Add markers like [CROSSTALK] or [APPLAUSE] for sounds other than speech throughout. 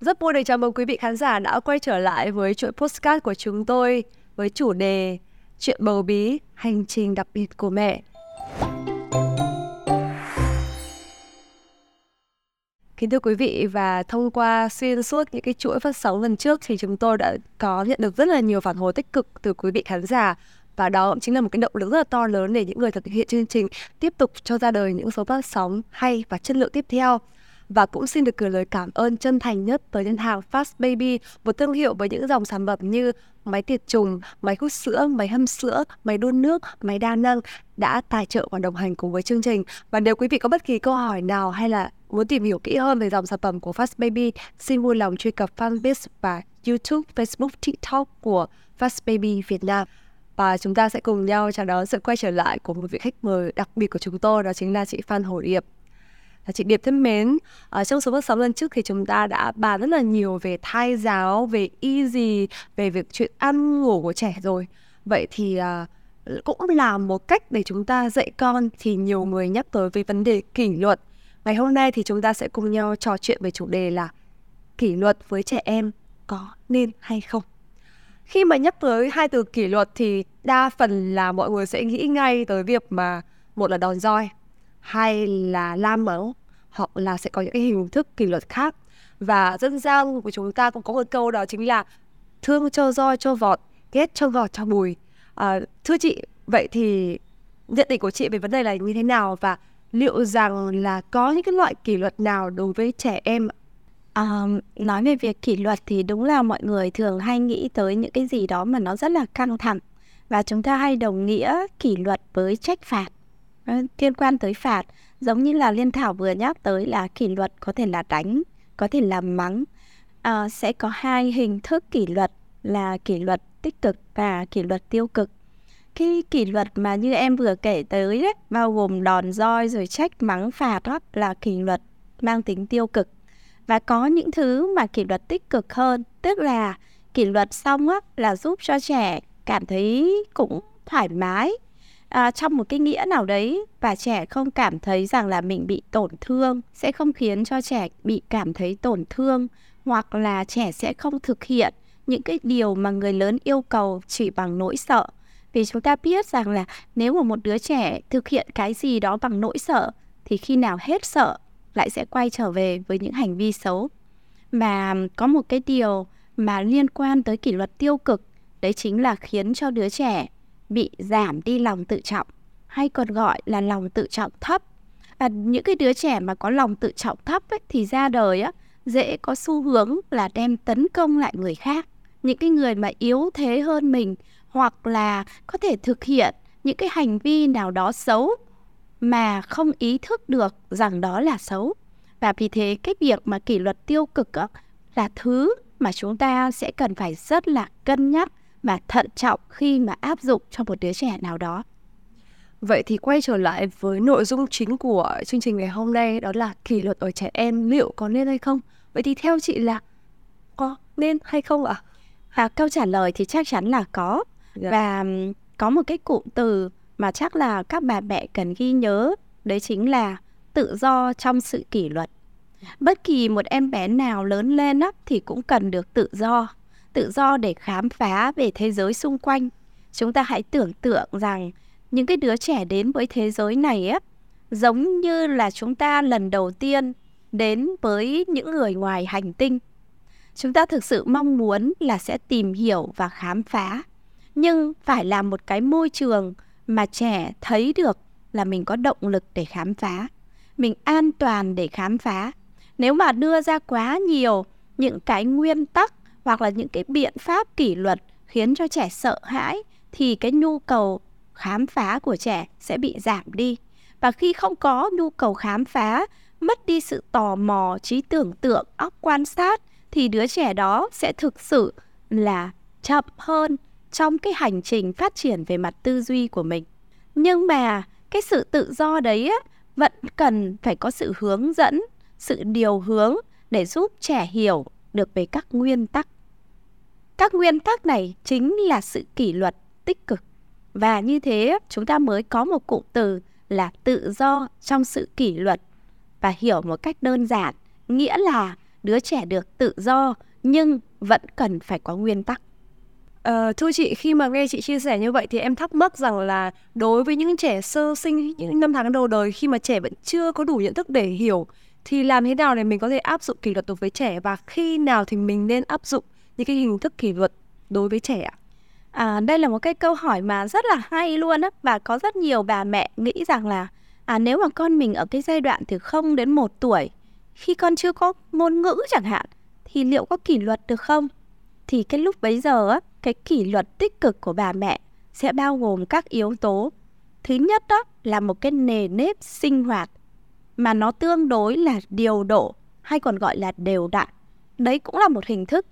Rất vui được chào mừng quý vị khán giả đã quay trở lại với chuỗi postcard của chúng tôi với chủ đề Chuyện bầu bí, hành trình đặc biệt của mẹ. Kính thưa quý vị và thông qua xuyên suốt những cái chuỗi phát sóng lần trước thì chúng tôi đã có nhận được rất là nhiều phản hồi tích cực từ quý vị khán giả và đó cũng chính là một cái động lực rất là to lớn để những người thực hiện chương trình tiếp tục cho ra đời những số phát sóng hay và chất lượng tiếp theo và cũng xin được gửi lời cảm ơn chân thành nhất tới ngân hàng Fast Baby, một thương hiệu với những dòng sản phẩm như máy tiệt trùng, máy hút sữa, máy hâm sữa, máy đun nước, máy đa năng đã tài trợ và đồng hành cùng với chương trình. Và nếu quý vị có bất kỳ câu hỏi nào hay là muốn tìm hiểu kỹ hơn về dòng sản phẩm của Fast Baby, xin vui lòng truy cập fanpage và YouTube, Facebook, TikTok của Fast Baby Việt Nam và chúng ta sẽ cùng nhau chào đón sự quay trở lại của một vị khách mời đặc biệt của chúng tôi đó chính là chị Phan Hồ Điệp chị Điệp thân mến ở trong số phát sóng lần trước thì chúng ta đã bàn rất là nhiều về thai giáo về y gì về việc chuyện ăn ngủ của trẻ rồi. Vậy thì uh, cũng là một cách để chúng ta dạy con thì nhiều người nhắc tới về vấn đề kỷ luật. Ngày hôm nay thì chúng ta sẽ cùng nhau trò chuyện về chủ đề là kỷ luật với trẻ em có nên hay không? Khi mà nhắc tới hai từ kỷ luật thì đa phần là mọi người sẽ nghĩ ngay tới việc mà một là đòn roi hay là la mắng hoặc là sẽ có những cái hình thức kỷ luật khác. Và dân gian của chúng ta cũng có một câu đó chính là thương cho roi cho vọt ghét cho vọt cho bùi. À, thưa chị vậy thì nhận định của chị về vấn đề này như thế nào và liệu rằng là có những cái loại kỷ luật nào đối với trẻ em À, nói về việc kỷ luật thì đúng là mọi người thường hay nghĩ tới những cái gì đó mà nó rất là căng thẳng. Và chúng ta hay đồng nghĩa kỷ luật với trách phạt ờ, liên quan tới phạt giống như là liên thảo vừa nhắc tới là kỷ luật có thể là đánh có thể là mắng. À, sẽ có hai hình thức kỷ luật là kỷ luật tích cực và kỷ luật tiêu cực. Khi kỷ luật mà như em vừa kể tới đấy bao gồm đòn roi rồi trách mắng phạt đó là kỷ luật mang tính tiêu cực. Và có những thứ mà kỷ luật tích cực hơn tức là kỷ luật xong á là giúp cho trẻ cảm thấy cũng thoải mái à, trong một cái nghĩa nào đấy và trẻ không cảm thấy rằng là mình bị tổn thương sẽ không khiến cho trẻ bị cảm thấy tổn thương hoặc là trẻ sẽ không thực hiện những cái điều mà người lớn yêu cầu chỉ bằng nỗi sợ. Vì chúng ta biết rằng là nếu mà một đứa trẻ thực hiện cái gì đó bằng nỗi sợ thì khi nào hết sợ lại sẽ quay trở về với những hành vi xấu. Mà có một cái điều mà liên quan tới kỷ luật tiêu cực đấy chính là khiến cho đứa trẻ bị giảm đi lòng tự trọng hay còn gọi là lòng tự trọng thấp. Và những cái đứa trẻ mà có lòng tự trọng thấp ấy, thì ra đời á dễ có xu hướng là đem tấn công lại người khác. Những cái người mà yếu thế hơn mình hoặc là có thể thực hiện những cái hành vi nào đó xấu mà không ý thức được rằng đó là xấu. Và vì thế cái việc mà kỷ luật tiêu cực á, là thứ mà chúng ta sẽ cần phải rất là cân nhắc và thận trọng khi mà áp dụng cho một đứa trẻ nào đó. Vậy thì quay trở lại với nội dung chính của chương trình ngày hôm nay đó là kỷ luật ở trẻ em liệu có nên hay không? Vậy thì theo chị là có nên hay không ạ? À? à, câu trả lời thì chắc chắn là có. Dạ. Và có một cái cụm từ mà chắc là các bà mẹ cần ghi nhớ đấy chính là tự do trong sự kỷ luật. Bất kỳ một em bé nào lớn lên á, thì cũng cần được tự do tự do để khám phá về thế giới xung quanh. Chúng ta hãy tưởng tượng rằng những cái đứa trẻ đến với thế giới này á giống như là chúng ta lần đầu tiên đến với những người ngoài hành tinh. Chúng ta thực sự mong muốn là sẽ tìm hiểu và khám phá, nhưng phải là một cái môi trường mà trẻ thấy được là mình có động lực để khám phá, mình an toàn để khám phá. Nếu mà đưa ra quá nhiều những cái nguyên tắc hoặc là những cái biện pháp kỷ luật khiến cho trẻ sợ hãi thì cái nhu cầu khám phá của trẻ sẽ bị giảm đi. Và khi không có nhu cầu khám phá mất đi sự tò mò trí tưởng tượng óc quan sát thì đứa trẻ đó sẽ thực sự là chậm hơn trong cái hành trình phát triển về mặt tư duy của mình. Nhưng mà cái sự tự do đấy á, vẫn cần phải có sự hướng dẫn sự điều hướng để giúp trẻ hiểu được về các nguyên tắc các nguyên tắc này chính là sự kỷ luật tích cực. Và như thế chúng ta mới có một cụm từ là tự do trong sự kỷ luật. Và hiểu một cách đơn giản nghĩa là đứa trẻ được tự do nhưng vẫn cần phải có nguyên tắc. Ờ, thưa chị, khi mà nghe chị chia sẻ như vậy thì em thắc mắc rằng là đối với những trẻ sơ sinh, những năm tháng đầu đời khi mà trẻ vẫn chưa có đủ nhận thức để hiểu thì làm thế nào để mình có thể áp dụng kỷ luật đối với trẻ và khi nào thì mình nên áp dụng? Những cái hình thức kỷ luật đối với trẻ ạ? À, đây là một cái câu hỏi mà rất là hay luôn á và có rất nhiều bà mẹ nghĩ rằng là à nếu mà con mình ở cái giai đoạn từ 0 đến 1 tuổi khi con chưa có ngôn ngữ chẳng hạn thì liệu có kỷ luật được không? Thì cái lúc bấy giờ á cái kỷ luật tích cực của bà mẹ sẽ bao gồm các yếu tố. Thứ nhất đó là một cái nề nếp sinh hoạt mà nó tương đối là điều độ hay còn gọi là đều đặn. Đấy cũng là một hình thức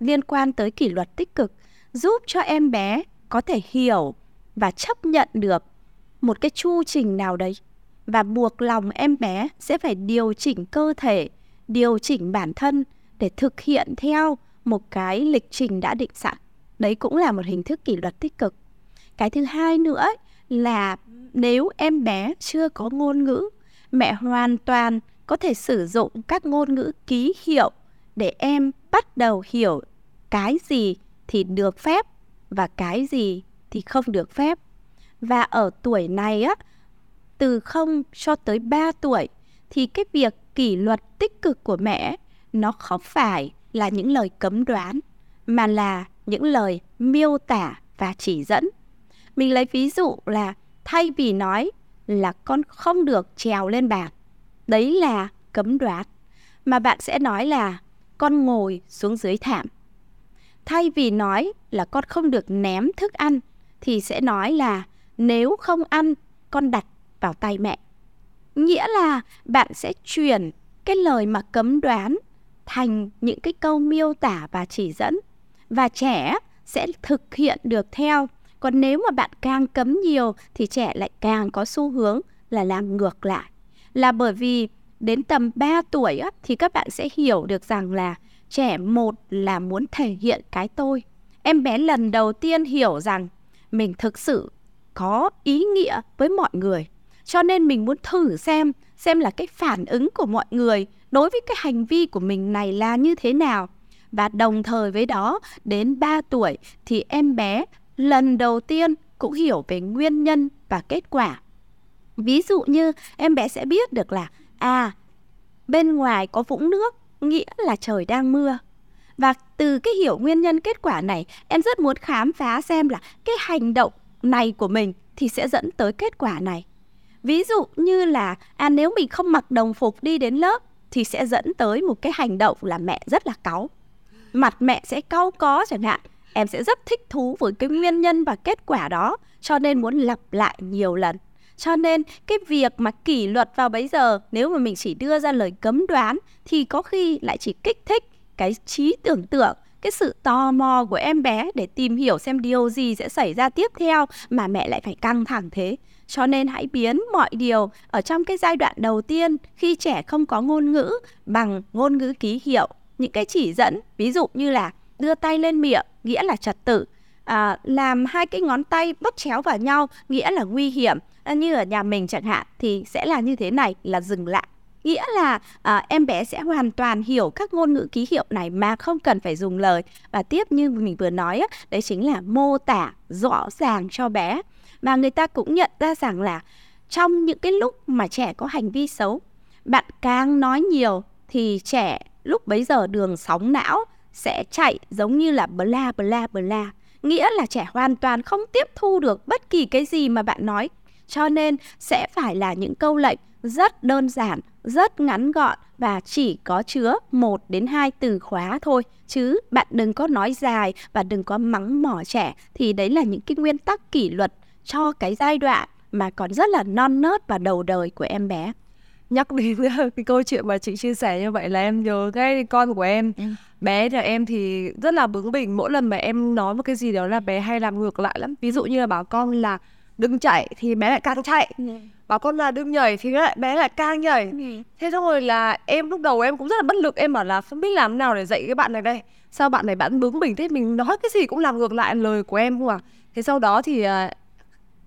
liên quan tới kỷ luật tích cực giúp cho em bé có thể hiểu và chấp nhận được một cái chu trình nào đấy và buộc lòng em bé sẽ phải điều chỉnh cơ thể, điều chỉnh bản thân để thực hiện theo một cái lịch trình đã định sẵn. Đấy cũng là một hình thức kỷ luật tích cực. Cái thứ hai nữa là nếu em bé chưa có ngôn ngữ, mẹ hoàn toàn có thể sử dụng các ngôn ngữ ký hiệu để em bắt đầu hiểu cái gì thì được phép và cái gì thì không được phép. Và ở tuổi này á, từ 0 cho tới 3 tuổi thì cái việc kỷ luật tích cực của mẹ nó không phải là những lời cấm đoán mà là những lời miêu tả và chỉ dẫn. Mình lấy ví dụ là thay vì nói là con không được trèo lên bàn, đấy là cấm đoán, mà bạn sẽ nói là con ngồi xuống dưới thảm. Thay vì nói là con không được ném thức ăn, thì sẽ nói là nếu không ăn, con đặt vào tay mẹ. Nghĩa là bạn sẽ chuyển cái lời mà cấm đoán thành những cái câu miêu tả và chỉ dẫn và trẻ sẽ thực hiện được theo. Còn nếu mà bạn càng cấm nhiều, thì trẻ lại càng có xu hướng là làm ngược lại. Là bởi vì đến tầm 3 tuổi á, thì các bạn sẽ hiểu được rằng là trẻ một là muốn thể hiện cái tôi. Em bé lần đầu tiên hiểu rằng mình thực sự có ý nghĩa với mọi người. Cho nên mình muốn thử xem xem là cái phản ứng của mọi người đối với cái hành vi của mình này là như thế nào và đồng thời với đó đến 3 tuổi thì em bé lần đầu tiên cũng hiểu về nguyên nhân và kết quả. Ví dụ như em bé sẽ biết được là à bên ngoài có vũng nước nghĩa là trời đang mưa. Và từ cái hiểu nguyên nhân kết quả này, em rất muốn khám phá xem là cái hành động này của mình thì sẽ dẫn tới kết quả này. Ví dụ như là à nếu mình không mặc đồng phục đi đến lớp thì sẽ dẫn tới một cái hành động là mẹ rất là cáu mặt mẹ sẽ cau có chẳng hạn em sẽ rất thích thú với cái nguyên nhân và kết quả đó cho nên muốn lặp lại nhiều lần cho nên, cái việc mà kỷ luật vào bấy giờ, nếu mà mình chỉ đưa ra lời cấm đoán, thì có khi lại chỉ kích thích cái trí tưởng tượng, cái sự tò mò của em bé để tìm hiểu xem điều gì sẽ xảy ra tiếp theo mà mẹ lại phải căng thẳng thế. Cho nên hãy biến mọi điều ở trong cái giai đoạn đầu tiên, khi trẻ không có ngôn ngữ, bằng ngôn ngữ ký hiệu, những cái chỉ dẫn, ví dụ như là đưa tay lên miệng, nghĩa là trật tự à, làm hai cái ngón tay bắt chéo vào nhau nghĩa là nguy hiểm. À, như ở nhà mình chẳng hạn thì sẽ là như thế này là dừng lại. Nghĩa là à, em bé sẽ hoàn toàn hiểu các ngôn ngữ ký hiệu này mà không cần phải dùng lời. Và tiếp như mình vừa nói á, đấy chính là mô tả rõ ràng cho bé. Và người ta cũng nhận ra rằng là trong những cái lúc mà trẻ có hành vi xấu bạn càng nói nhiều thì trẻ lúc bấy giờ đường sóng não sẽ chạy giống như là bla bla bla nghĩa là trẻ hoàn toàn không tiếp thu được bất kỳ cái gì mà bạn nói. Cho nên sẽ phải là những câu lệnh rất đơn giản, rất ngắn gọn và chỉ có chứa một đến hai từ khóa thôi. Chứ bạn đừng có nói dài và đừng có mắng mỏ trẻ. Thì đấy là những cái nguyên tắc kỷ luật cho cái giai đoạn mà còn rất là non nớt và đầu đời của em bé nhắc đến [LAUGHS] cái câu chuyện mà chị chia sẻ như vậy là em nhớ cái con của em. Ừ. bé nhà em thì rất là bướng bỉnh mỗi lần mà em nói một cái gì đó là bé hay làm ngược lại lắm. Ví dụ như là bảo con là đừng chạy thì bé lại càng chạy ừ. bảo con là đừng nhảy thì lại bé lại càng nhảy. Ừ. thế xong rồi là em lúc đầu em cũng rất là bất lực em bảo là không biết làm nào để dạy cái bạn này đây. Sao bạn này bạn bướng bỉnh thế? Mình nói cái gì cũng làm ngược lại lời của em không à? Thế sau đó thì à,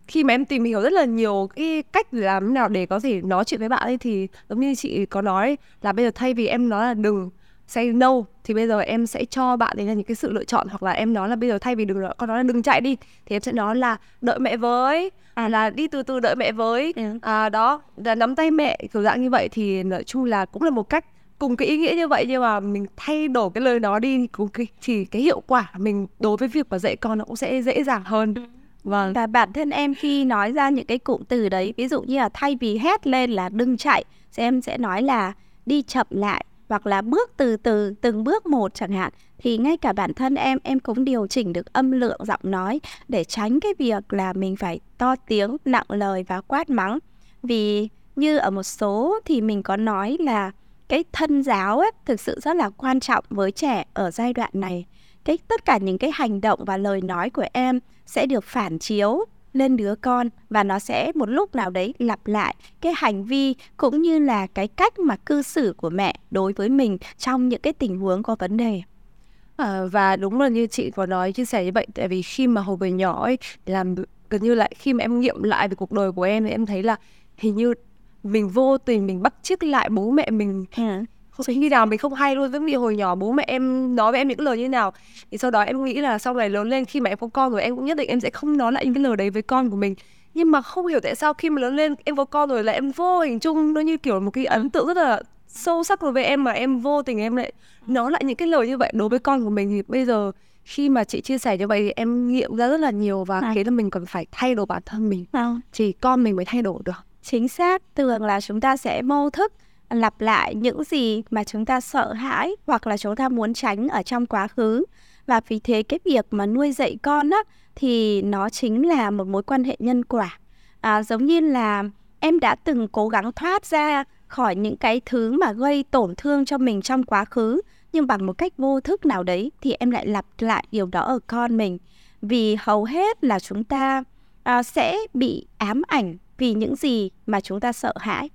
khi mà em tìm hiểu rất là nhiều cái cách làm nào để có thể nói chuyện với bạn ấy thì giống như chị có nói là bây giờ thay vì em nói là đừng say no thì bây giờ em sẽ cho bạn đấy là những cái sự lựa chọn hoặc là em nói là bây giờ thay vì đừng con nói là đừng chạy đi thì em sẽ nói là đợi mẹ với à là đi từ từ đợi mẹ với ừ. à đó là nắm tay mẹ kiểu dạng như vậy thì nói chung là cũng là một cách cùng cái ý nghĩa như vậy nhưng mà mình thay đổi cái lời đó đi cùng cái thì cái hiệu quả mình đối với việc mà dạy con nó cũng sẽ dễ dàng hơn ừ. Vâng. Và bản thân em khi nói ra những cái cụm từ đấy, ví dụ như là thay vì hét lên là đừng chạy, thì em sẽ nói là đi chậm lại hoặc là bước từ từ từng bước một chẳng hạn thì ngay cả bản thân em em cũng điều chỉnh được âm lượng giọng nói để tránh cái việc là mình phải to tiếng nặng lời và quát mắng vì như ở một số thì mình có nói là cái thân giáo ấy thực sự rất là quan trọng với trẻ ở giai đoạn này cái tất cả những cái hành động và lời nói của em sẽ được phản chiếu lên đứa con và nó sẽ một lúc nào đấy lặp lại cái hành vi cũng như là cái cách mà cư xử của mẹ đối với mình trong những cái tình huống có vấn đề. À, và đúng là như chị có nói chia sẻ như vậy tại vì khi mà hồi về nhỏ ấy làm gần như lại khi mà em nghiệm lại về cuộc đời của em thì em thấy là hình như mình vô tình mình bắt chước lại bố mẹ mình ừ không khi nào mình không hay luôn giống như hồi nhỏ bố mẹ em nói với em những lời như thế nào thì sau đó em nghĩ là sau này lớn lên khi mà em có con rồi em cũng nhất định em sẽ không nói lại những cái lời đấy với con của mình nhưng mà không hiểu tại sao khi mà lớn lên em có con rồi là em vô hình chung nó như kiểu một cái ấn tượng rất là sâu sắc đối với em mà em vô tình em lại nói lại những cái lời như vậy đối với con của mình thì bây giờ khi mà chị chia sẻ như vậy thì em nghiệm ra rất là nhiều và à. khiến cho mình cần phải thay đổi bản thân mình à. chỉ con mình mới thay đổi được chính xác thường là chúng ta sẽ mâu thức lặp lại những gì mà chúng ta sợ hãi hoặc là chúng ta muốn tránh ở trong quá khứ. Và vì thế cái việc mà nuôi dạy con á thì nó chính là một mối quan hệ nhân quả. À, giống như là em đã từng cố gắng thoát ra khỏi những cái thứ mà gây tổn thương cho mình trong quá khứ nhưng bằng một cách vô thức nào đấy thì em lại lặp lại điều đó ở con mình. Vì hầu hết là chúng ta à, sẽ bị ám ảnh vì những gì mà chúng ta sợ hãi.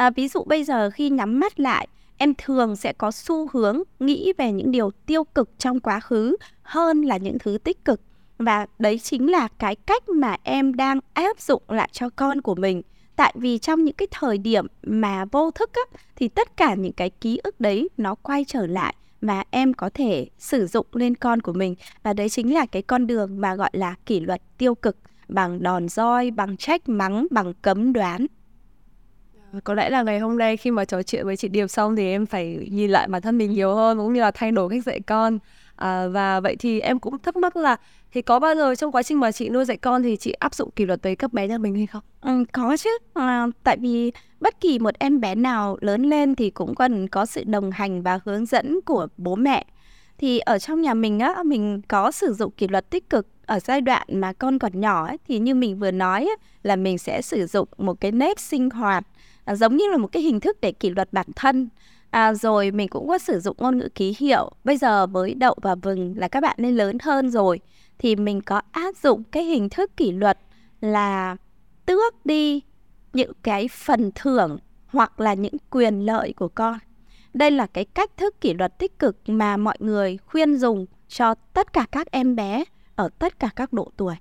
À, ví dụ bây giờ khi nhắm mắt lại, em thường sẽ có xu hướng nghĩ về những điều tiêu cực trong quá khứ hơn là những thứ tích cực. Và đấy chính là cái cách mà em đang áp dụng lại cho con của mình. Tại vì trong những cái thời điểm mà vô thức á, thì tất cả những cái ký ức đấy nó quay trở lại và em có thể sử dụng lên con của mình. Và đấy chính là cái con đường mà gọi là kỷ luật tiêu cực bằng đòn roi, bằng trách mắng, bằng cấm đoán có lẽ là ngày hôm nay khi mà trò chuyện với chị Điệp xong thì em phải nhìn lại bản thân mình nhiều hơn cũng như là thay đổi cách dạy con. À, và vậy thì em cũng thắc mắc là thì có bao giờ trong quá trình mà chị nuôi dạy con thì chị áp dụng kỷ luật tới các bé nhà mình hay không? Ừ, có chứ. À, tại vì bất kỳ một em bé nào lớn lên thì cũng cần có sự đồng hành và hướng dẫn của bố mẹ. Thì ở trong nhà mình á mình có sử dụng kỷ luật tích cực ở giai đoạn mà con còn nhỏ ấy, thì như mình vừa nói ấy, là mình sẽ sử dụng một cái nếp sinh hoạt à, giống như là một cái hình thức để kỷ luật bản thân. À, rồi mình cũng có sử dụng ngôn ngữ ký hiệu. Bây giờ với đậu và vừng là các bạn nên lớn hơn rồi. Thì mình có áp dụng cái hình thức kỷ luật là tước đi những cái phần thưởng hoặc là những quyền lợi của con. Đây là cái cách thức kỷ luật tích cực mà mọi người khuyên dùng cho tất cả các em bé ở tất cả các độ tuổi.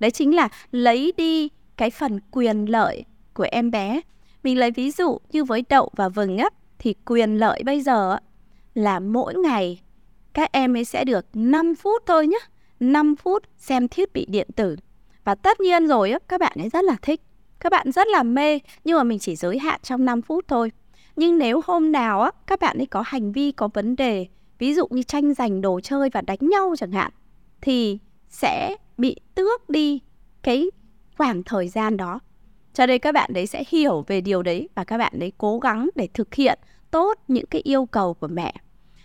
Đấy chính là lấy đi cái phần quyền lợi của em bé mình lấy ví dụ như với đậu và vừng á, thì quyền lợi bây giờ là mỗi ngày các em ấy sẽ được 5 phút thôi nhé 5 phút xem thiết bị điện tử. Và tất nhiên rồi á, các bạn ấy rất là thích, các bạn rất là mê, nhưng mà mình chỉ giới hạn trong 5 phút thôi. Nhưng nếu hôm nào á, các bạn ấy có hành vi, có vấn đề, ví dụ như tranh giành đồ chơi và đánh nhau chẳng hạn, thì sẽ bị tước đi cái khoảng thời gian đó cho nên các bạn đấy sẽ hiểu về điều đấy và các bạn đấy cố gắng để thực hiện tốt những cái yêu cầu của mẹ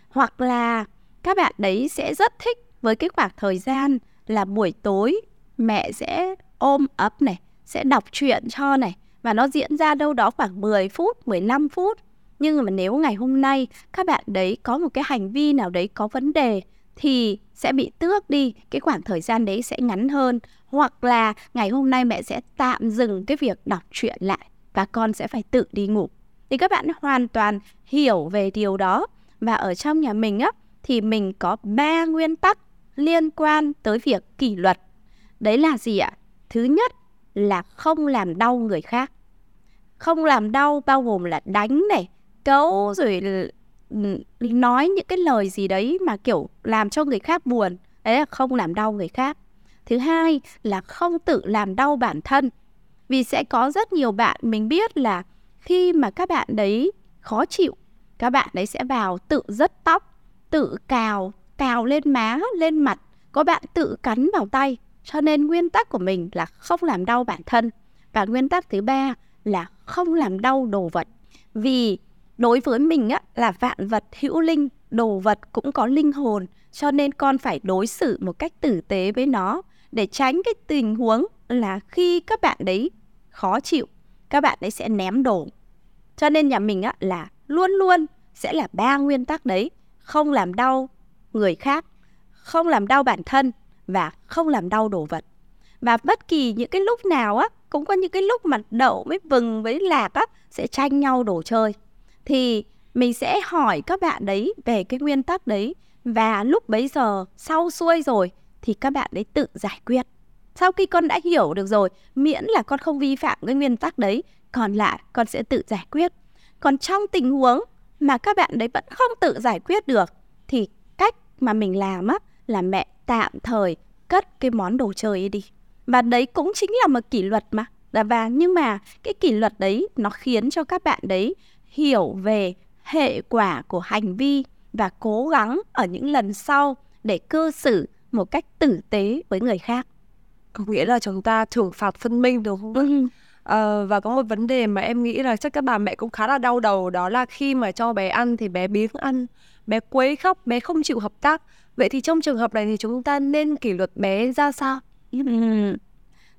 hoặc là các bạn đấy sẽ rất thích với cái khoảng thời gian là buổi tối mẹ sẽ ôm ấp này sẽ đọc truyện cho này và nó diễn ra đâu đó khoảng 10 phút, 15 phút. Nhưng mà nếu ngày hôm nay các bạn đấy có một cái hành vi nào đấy có vấn đề thì sẽ bị tước đi, cái khoảng thời gian đấy sẽ ngắn hơn hoặc là ngày hôm nay mẹ sẽ tạm dừng cái việc đọc truyện lại và con sẽ phải tự đi ngủ. Thì các bạn hoàn toàn hiểu về điều đó và ở trong nhà mình á thì mình có ba nguyên tắc liên quan tới việc kỷ luật. Đấy là gì ạ? Thứ nhất là không làm đau người khác. Không làm đau bao gồm là đánh này, cấu rồi nói những cái lời gì đấy mà, kiểu, làm cho người khác buồn. Đấy là không làm đau người khác. Thứ hai là không tự làm đau bản thân. Vì sẽ có rất nhiều bạn, mình biết là khi mà các bạn đấy khó chịu, các bạn đấy sẽ vào tự rất tóc, tự cào cào lên má, lên mặt. Có bạn tự cắn vào tay. Cho nên nguyên tắc của mình là không làm đau bản thân. Và nguyên tắc thứ ba là không làm đau đồ vật. Vì đối với mình á, là vạn vật, hữu linh, đồ vật cũng có linh hồn, cho nên con phải đối xử một cách tử tế với nó để tránh cái tình huống là khi các bạn đấy khó chịu, các bạn đấy sẽ ném đồ. Cho nên nhà mình á, là luôn luôn sẽ là ba nguyên tắc đấy, không làm đau người khác, không làm đau bản thân và không làm đau đồ vật. Và bất kỳ những cái lúc nào á, cũng có những cái lúc mà đậu với vừng với lạc á, sẽ tranh nhau đồ chơi thì mình sẽ hỏi các bạn đấy về cái nguyên tắc đấy. Và lúc bấy giờ, sau xuôi rồi, thì các bạn đấy tự giải quyết. Sau khi con đã hiểu được rồi, miễn là con không vi phạm cái nguyên tắc đấy, còn lại con sẽ tự giải quyết. Còn trong tình huống mà các bạn đấy vẫn không tự giải quyết được, thì cách mà mình làm á, là mẹ tạm thời cất cái món đồ chơi ấy đi. Và đấy cũng chính là một kỷ luật mà. Và nhưng mà cái kỷ luật đấy nó khiến cho các bạn đấy hiểu về hệ quả của hành vi và cố gắng ở những lần sau để cư xử một cách tử tế với người khác có nghĩa là chúng ta thưởng phạt phân minh đúng không? Ừ. À, và có một vấn đề mà em nghĩ là chắc các bà mẹ cũng khá là đau đầu đó là khi mà cho bé ăn thì bé biếng ăn, bé quấy khóc, bé không chịu hợp tác. Vậy thì trong trường hợp này thì chúng ta nên kỷ luật bé ra sao? Ừ.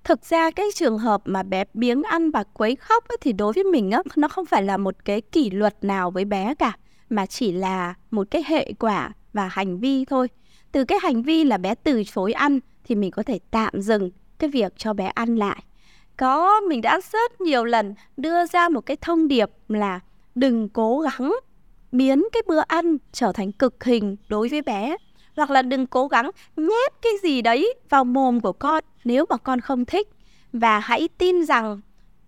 Thực ra cái trường hợp mà bé biếng ăn và quấy khóc ấy, thì đối với mình á, nó không phải là một cái kỷ luật nào với bé cả mà chỉ là một cái hệ quả và hành vi thôi. Từ cái hành vi là bé từ chối ăn thì mình có thể tạm dừng cái việc cho bé ăn lại. Có mình đã rất nhiều lần đưa ra một cái thông điệp là đừng cố gắng biến cái bữa ăn trở thành cực hình đối với bé hoặc là đừng cố gắng nhét cái gì đấy vào mồm của con nếu mà con không thích. Và hãy tin rằng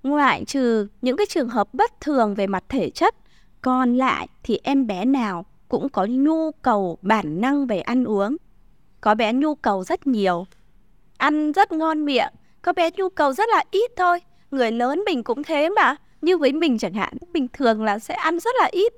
ngoại trừ những cái trường hợp bất thường về mặt thể chất, còn lại thì em bé nào cũng có nhu cầu bản năng về ăn uống. Có bé nhu cầu rất nhiều, ăn rất ngon miệng, có bé nhu cầu rất là ít thôi. Người lớn mình cũng thế mà, như với mình chẳng hạn, bình thường là sẽ ăn rất là ít.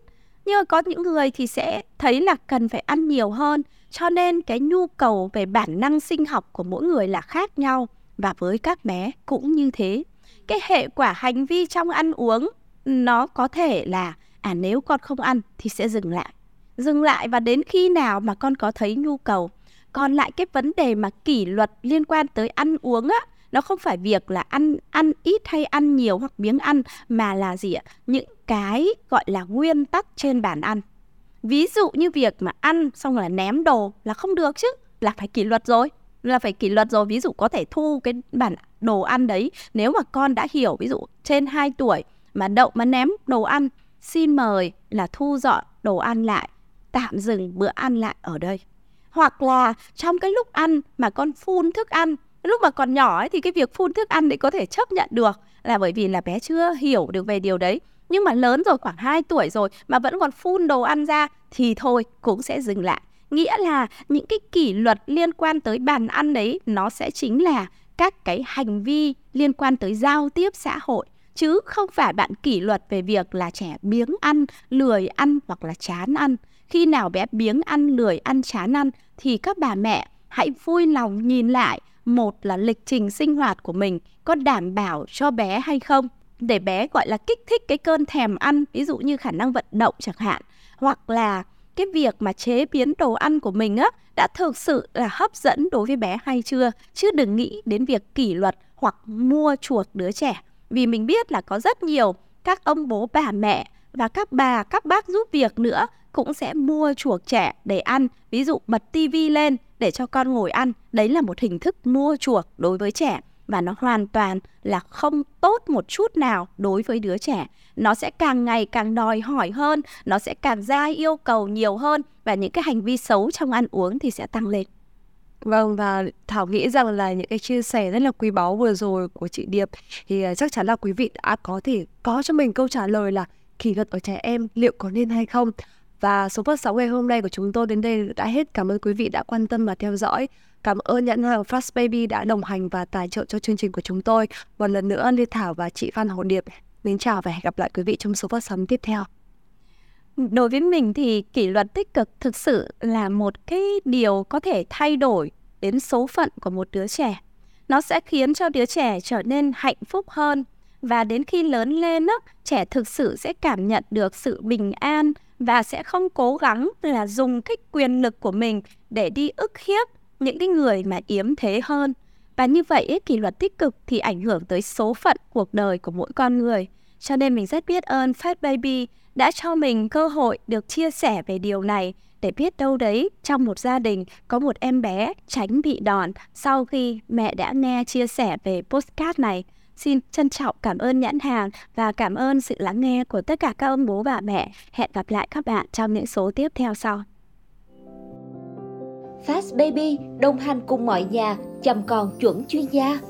Nhưng mà có những người thì sẽ thấy là cần phải ăn nhiều hơn cho nên cái nhu cầu về bản năng sinh học của mỗi người là khác nhau và với các bé cũng như thế. Cái hệ quả hành vi trong ăn uống, nó có thể là à nếu con không ăn thì sẽ dừng lại. Dừng lại và đến khi nào mà con có thấy nhu cầu? Còn lại cái vấn đề mà kỷ luật liên quan tới ăn uống á, nó không phải việc là ăn ăn ít hay ăn nhiều hoặc miếng ăn mà là gì ạ? Những cái gọi là nguyên tắc trên bàn ăn ví dụ như việc mà ăn xong là ném đồ là không được chứ, là phải kỷ luật rồi, là phải kỷ luật rồi. Ví dụ có thể thu cái bản đồ ăn đấy, nếu mà con đã hiểu, ví dụ trên 2 tuổi mà đậu mà ném đồ ăn, xin mời là thu dọn đồ ăn lại, tạm dừng bữa ăn lại ở đây. Hoặc là trong cái lúc ăn mà con phun thức ăn, lúc mà còn nhỏ ấy thì cái việc phun thức ăn để có thể chấp nhận được là bởi vì là bé chưa hiểu được về điều đấy. Nhưng mà lớn rồi khoảng 2 tuổi rồi mà vẫn còn phun đồ ăn ra thì thôi cũng sẽ dừng lại. Nghĩa là những cái kỷ luật liên quan tới bàn ăn đấy nó sẽ chính là các cái hành vi liên quan tới giao tiếp xã hội. Chứ không phải bạn kỷ luật về việc là trẻ biếng ăn, lười ăn hoặc là chán ăn. Khi nào bé biếng ăn, lười ăn, chán ăn thì các bà mẹ hãy vui lòng nhìn lại một là lịch trình sinh hoạt của mình có đảm bảo cho bé hay không? Để bé, gọi là, kích thích cái cơn thèm ăn, ví dụ như khả năng vận động chẳng hạn, hoặc là cái việc mà chế biến đồ ăn của mình á, đã thực sự là hấp dẫn đối với bé hay chưa? Chứ đừng nghĩ đến việc kỷ luật hoặc mua chuộc đứa trẻ. Vì mình biết là có rất nhiều các ông bố, bà mẹ và các bà, các bác giúp việc nữa cũng sẽ mua chuộc trẻ để ăn, ví dụ bật tivi lên để cho con ngồi ăn. Đấy là một hình thức mua chuộc đối với trẻ và nó hoàn toàn là không tốt một chút nào đối với đứa trẻ. Nó sẽ càng ngày càng đòi hỏi hơn, nó sẽ càng ra yêu cầu nhiều hơn và những cái hành vi xấu trong ăn uống thì sẽ tăng lên. Vâng và Thảo nghĩ rằng là những cái chia sẻ rất là quý báu vừa rồi của chị Điệp thì à, chắc chắn là quý vị đã có thể có cho mình câu trả lời là kỷ luật ở trẻ em liệu có nên hay không. Và số phát sóng ngày hôm nay của chúng tôi đến đây đã hết. Cảm ơn quý vị đã quan tâm và theo dõi. Cảm ơn nhãn hàng Fast Baby đã đồng hành và tài trợ cho chương trình của chúng tôi. Một lần nữa, Lê Thảo và chị Phan Hồ Điệp. Mến chào và hẹn gặp lại quý vị trong số phát sóng tiếp theo. Đối với mình thì kỷ luật tích cực thực sự là một cái điều có thể thay đổi đến số phận của một đứa trẻ. Nó sẽ khiến cho đứa trẻ trở nên hạnh phúc hơn và đến khi lớn lên đó, trẻ thực sự sẽ cảm nhận được sự bình an và sẽ không cố gắng là dùng cái quyền lực của mình để đi ức hiếp những cái người mà yếm thế hơn. Và như vậy ấy, kỷ luật tích cực thì ảnh hưởng tới số phận cuộc đời của mỗi con người. Cho nên mình rất biết ơn Fat Baby đã cho mình cơ hội được chia sẻ về điều này để biết đâu đấy trong một gia đình có một em bé tránh bị đòn sau khi mẹ đã nghe chia sẻ về postcard này. Xin trân trọng cảm ơn nhãn hàng và cảm ơn sự lắng nghe của tất cả các ông bố bà mẹ. Hẹn gặp lại các bạn trong những số tiếp theo sau. Fast Baby, đồng hành cùng mọi nhà, chăm con chuẩn chuyên gia.